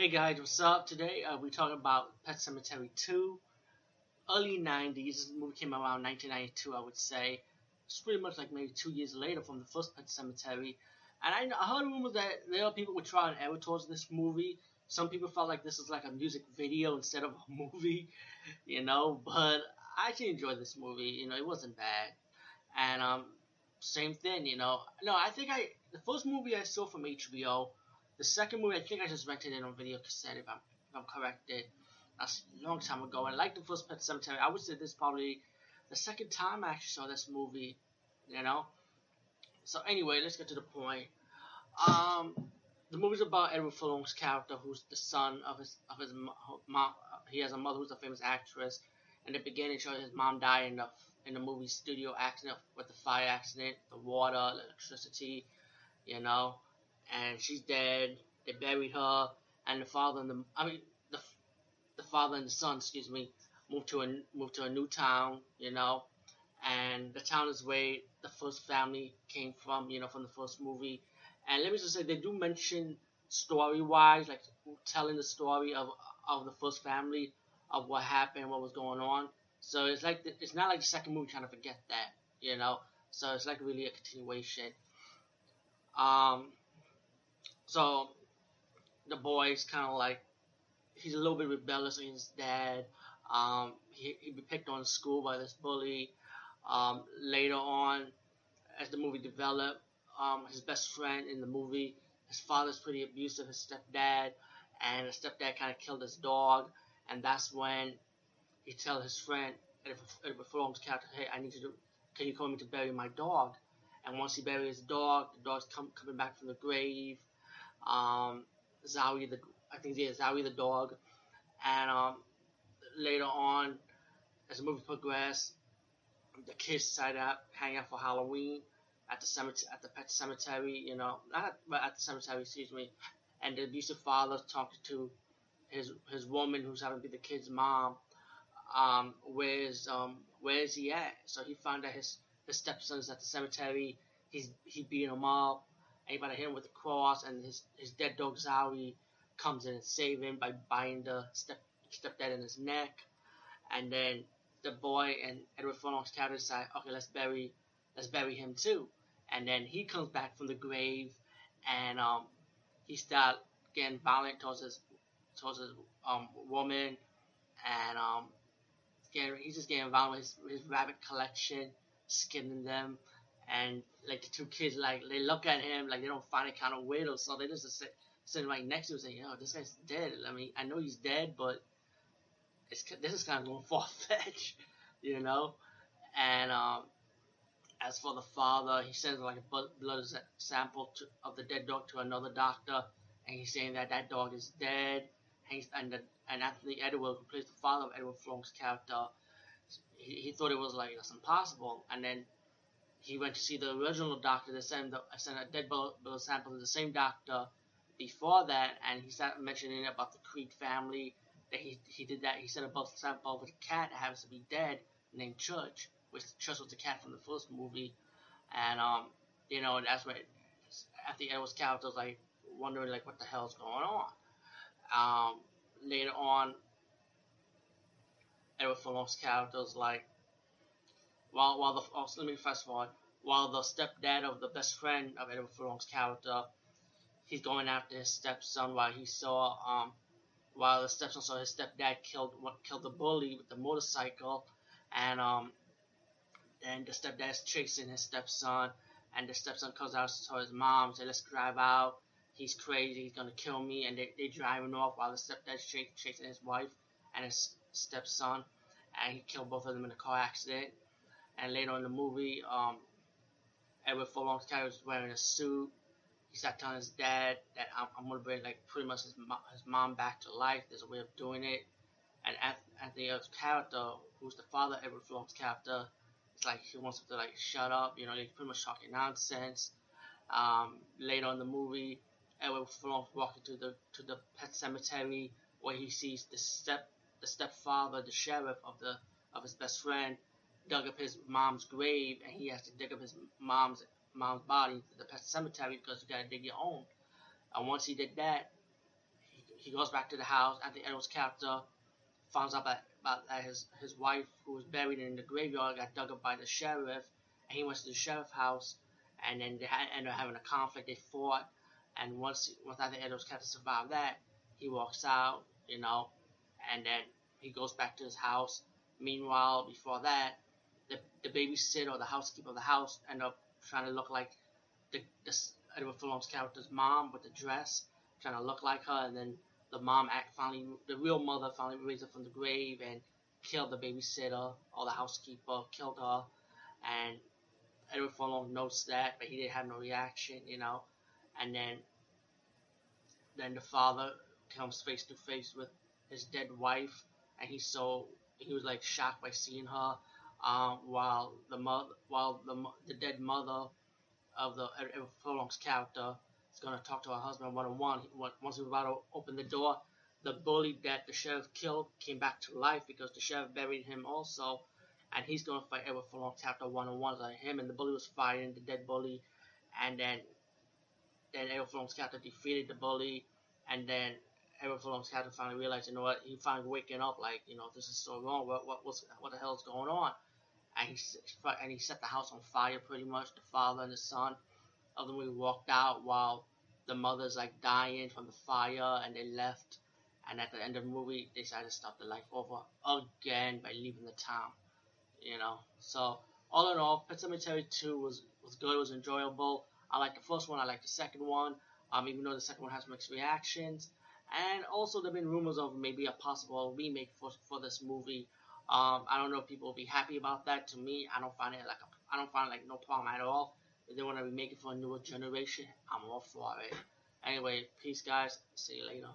Hey guys, what's up? Today uh, we're talking about Pet Sematary 2. Early 90s, this movie came around 1992, I would say. It's pretty much like maybe two years later from the first Pet Sematary. And I, I heard rumors that there are people would try and error towards this movie. Some people felt like this is like a music video instead of a movie, you know. But I actually enjoyed this movie. You know, it wasn't bad. And um, same thing, you know. No, I think I the first movie I saw from HBO the second movie, I think I just rented it on video cassette, if I'm, if I'm corrected. That's a long time ago. And like the first Pet Sematary, I would say this probably the second time I actually saw this movie, you know? So anyway, let's get to the point. Um, the movie's about Edward Furlong's character, who's the son of his of his mom. He has a mother who's a famous actress. In the beginning, shows his mom died in the in the movie studio accident with the fire accident, the water, electricity, you know and she's dead. They buried her, and the father and the I mean the the father and the son, excuse me, moved to a moved to a new town, you know, and the town is where the first family came from, you know, from the first movie. And let me just say, they do mention story wise, like telling the story of of the first family of what happened, what was going on. So it's like the, it's not like the second movie trying to forget that, you know. So it's like really a continuation. Um, so the boy's kind of like he's a little bit rebellious against his dad. Um, he he be picked on school by this bully. Um, later on, as the movie developed, um, his best friend in the movie, his father's pretty abusive. His stepdad, and his stepdad kind of killed his dog, and that's when he tells his friend, Edward Furlong's character, "Hey, I need you to. Can you call me to bury my dog?" And once he buries his dog, the dog's come, coming back from the grave um, Zowie the I think yeah Zowie the dog, and um, later on, as the movie progressed, the kids decided to hang out for Halloween at the cemetery at the pet cemetery, you know, not at, at the cemetery, excuse me, and the abusive father talking to his his woman who's having to be the kid's mom. Um, where's um, where's he at? So he found out his his stepson's at the cemetery. He's he beating him up Anybody hit him with a cross, and his his dead dog Zowie comes in and save him by biting the step stepdad in his neck, and then the boy and Edward Furlong's character decide, okay, let's bury let's bury him too, and then he comes back from the grave, and um, he start getting violent towards his towards his um woman, and um, getting, he's just getting violent with his, his rabbit collection, skinning them, and like the two kids like they look at him like they don't find it kind of weird or something. They just sit sitting right next to him saying, "Yo, this guy's dead." I mean, I know he's dead, but it's this is kind of going far fetched, you know. And um, as for the father, he sends like a blood sample to, of the dead dog to another doctor, and he's saying that that dog is dead. And, the, and Anthony Edward, who plays the father of Edward Furlong's character, he, he thought it was like that's impossible. And then he went to see the original doctor that sent, the, sent a dead blood, sample to the same doctor before that, and he started mentioning about the Creed family. That he, he did that. He sent a blood sample with a cat that happens to be dead named Church, which Church was the cat from the first movie, and um, you know, that's what at the end was character was like wondering like what the hell's going on. Um, later on, Edward Furlong's character was like while while the oh, let me fast forward. While the stepdad of the best friend of Edward Furlong's character, he's going after his stepson while he saw um while the stepson saw his stepdad killed what killed the bully with the motorcycle, and um and the stepdad's chasing his stepson, and the stepson comes out to his mom, say let's drive out. He's crazy. He's gonna kill me, and they they driving off while the stepdad's ch- chasing his wife and his stepson, and he killed both of them in a car accident and later in the movie, um, Edward Furlong's character is wearing a suit. He started telling his dad that I'm, I'm gonna bring like pretty much his, mo- his mom back to life. There's a way of doing it. And Anthony's character, who's the father of Edward Furlong's character, it's like he wants him to like shut up. You know, he's pretty much talking nonsense. Um, later in the movie, Edward Furlong's walking to the to the pet cemetery where he sees the step the stepfather, the sheriff of the of his best friend, dug up his mom's grave and he has to dig up his mom's mom's body to the cemetery because you gotta dig your own. And once he did that, he, he goes back to the house. Anthony Edwards' character finds out that, about that his his wife, who was buried in the graveyard, got dug up by the sheriff, and he went to the sheriff's house, and then they had, ended up having a conflict. They fought, and once once Anthony Edwards' character survived that, he walks out, you know, and then he goes back to his house. Meanwhile, before that, the, the babysitter or the housekeeper of the house end up trying to look like the, the Edward Furlong's character's mom with the dress, trying to look like her, and then the mom act finally, the real mother finally raised her from the grave and killed the babysitter or the housekeeper, killed her, and Edward Furlong noticed that, but he didn't have no reaction, you know, and then then the father comes face to face with his dead wife, and he's so he was like shocked by seeing her, um, while the mother, while the the dead mother of the Edward Furlong's character is gonna talk to her husband one on one. Once he was about to open the door, the bully that the sheriff killed came back to life because the sheriff buried him also, and he's gonna fight Edward Furlong's character one on one. Him and the bully was fighting the dead bully, and then then Edward Furlong's character defeated the bully, and then Edward Furlong's character finally realized, you know what, he finally waking up, like, you know, this is so wrong. What what what's, what the hell's going on? And he and he set the house on fire pretty much. The father and the son of the movie walked out while the mother's like dying from the fire, and they left. And at the end of the movie, they decided to start the life over again by leaving the town. You know, so all in all, Pet Sematary 2 was was good. Was enjoyable. I like the first one. I like the second one. Um, even though the second one has mixed reactions. And also, there have been rumors of maybe a possible remake for, for this movie. Um, I don't know if people will be happy about that. To me, I don't find it like a, I don't find like no problem at all. If they want to remake it for a newer generation, I'm all for it. Anyway, peace, guys. See you later.